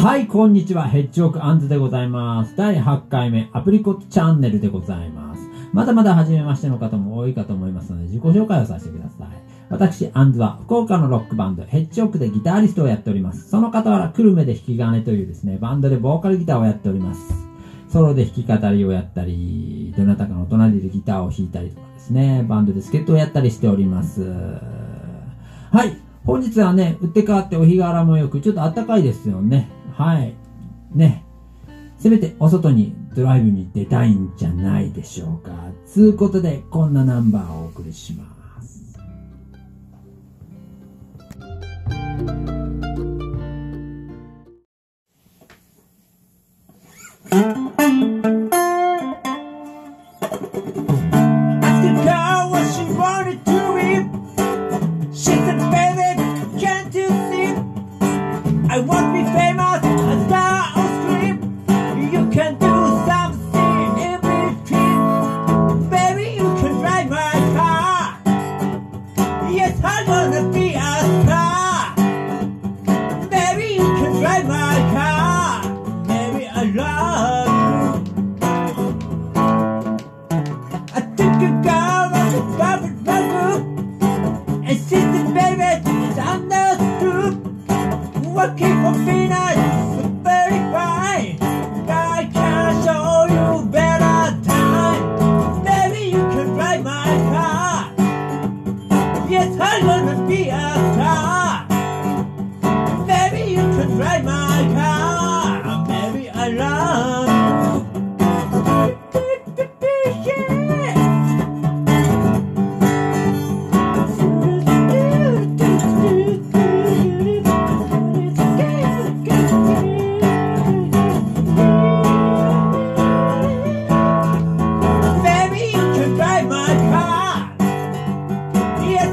はい、こんにちは。ヘッジオークアンズでございます。第8回目、アプリコットチャンネルでございます。まだまだ初めましての方も多いかと思いますので、自己紹介をさせてください。私、アンズは、福岡のロックバンド、ヘッジオークでギタリストをやっております。その傍ら、久留米で弾き金というですね、バンドでボーカルギターをやっております。ソロで弾き語りをやったり、どなたかの隣でギターを弾いたりとかですね、バンドで助っ人をやったりしております。はい。本日はね、打って変わってお日柄もよく、ちょっと暖かいですよね。はい。ね。せめてお外にドライブに出たいんじゃないでしょうか。つうことで、こんなナンバーをお送りします。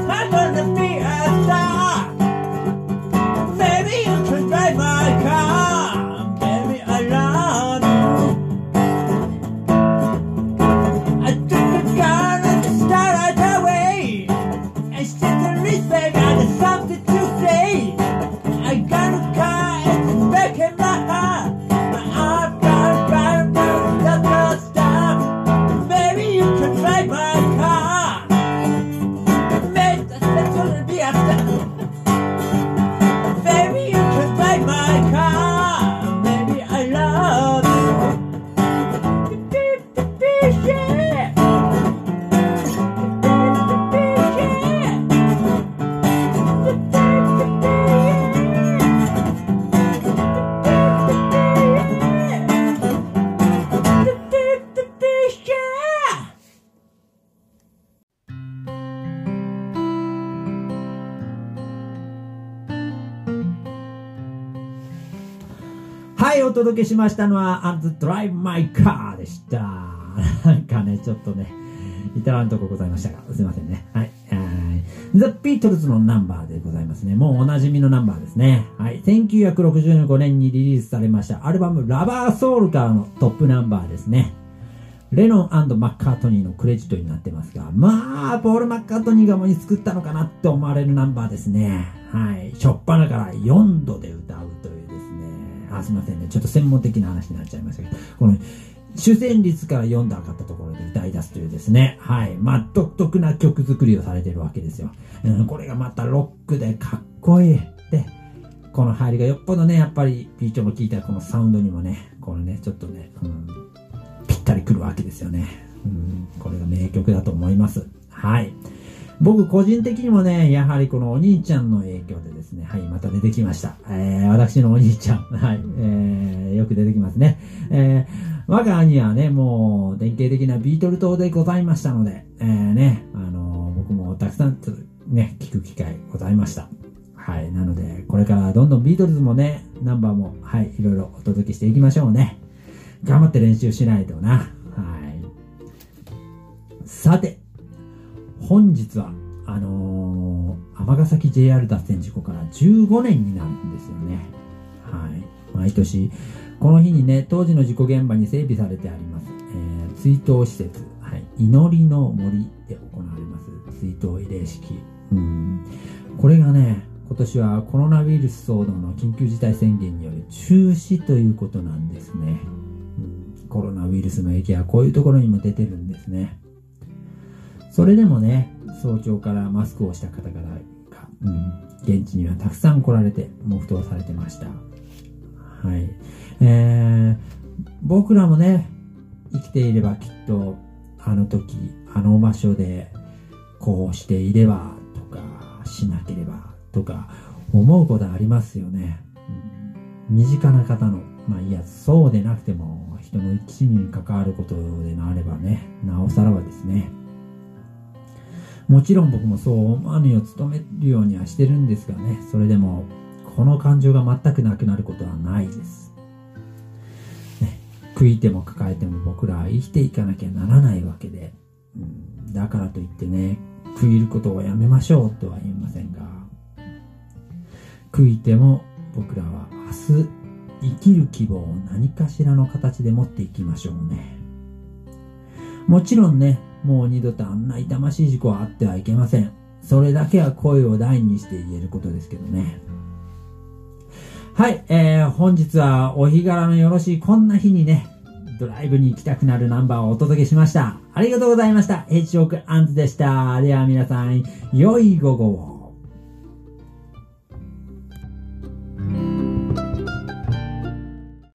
my wonderful. はい、お届けしましたのは、アンズドライブマイカーでした。なんかね、ちょっとね、至らんとこございましたが、すいませんね。はい。はい The Beatles のナンバーでございますね。もうおなじみのナンバーですね。はい。1965年にリリースされましたアルバムラバーソウルからのトップナンバーですね。レノンマッカートニーのクレジットになってますが、まあ、ポール・マッカートニーがもに作ったのかなって思われるナンバーですね。はい。しょっぱなから4度で歌う。あ、すいませんね。ちょっと専門的な話になっちゃいましたけど、この、主旋律から4度上がったところで歌い出すというですね。はい。まあ、独特な曲作りをされてるわけですよ。うん、これがまたロックでかっこいい。で、この入りがよっぽどね、やっぱり、ピーチョも聞いたこのサウンドにもね、このね、ちょっとね、うん、ぴったりくるわけですよね。うん、これが名曲だと思います。はい。僕個人的にもね、やはりこのお兄ちゃんの影響でですね、はい、また出てきました。えー、私のお兄ちゃん、はい、えー、よく出てきますね。えー、我が兄はね、もう、典型的なビートル党でございましたので、えー、ね、あのー僕もたくさんね、聞く機会ございました。はい、なので、これからどんどんビートルズもね、ナンバーも、はい、いろいろお届けしていきましょうね。頑張って練習しないとな。はい。さて、本日は、あのー、尼崎 JR 脱線事故から15年になるんですよね。はい。毎年、この日にね、当時の事故現場に整備されてあります、えー追悼施設、はい、祈りの森で行われます追悼慰霊式。うん。これがね、今年はコロナウイルス騒動の緊急事態宣言による中止ということなんですね。うん、コロナウイルスの影響はこういうところにも出てるんですね。それでもね、早朝からマスクをした方々が、うん、現地にはたくさん来られて黙祷されてました。はい。えー、僕らもね、生きていればきっと、あの時、あの場所で、こうしていれば、とか、しなければ、とか、思うことありますよね。うん、身近な方の、まあいや、そうでなくても、人の生き死に関わることでなればね、なおさらはですね。もちろん僕もそう思わぬよう努めるようにはしてるんですがね、それでも、この感情が全くなくなることはないです。ね、悔いても抱えても僕らは生きていかなきゃならないわけで、うん、だからといってね、悔いることをやめましょうとは言いませんが、悔いても僕らは明日生きる希望を何かしらの形で持っていきましょうね。もちろんね、もう二度とあんな痛ましい事故はあってはいけません。それだけは声を大にして言えることですけどね。はい、えー、本日はお日柄のよろしいこんな日にね、ドライブに行きたくなるナンバーをお届けしました。ありがとうございました。ヘッジオークアンズでした。では皆さん、良い午後を。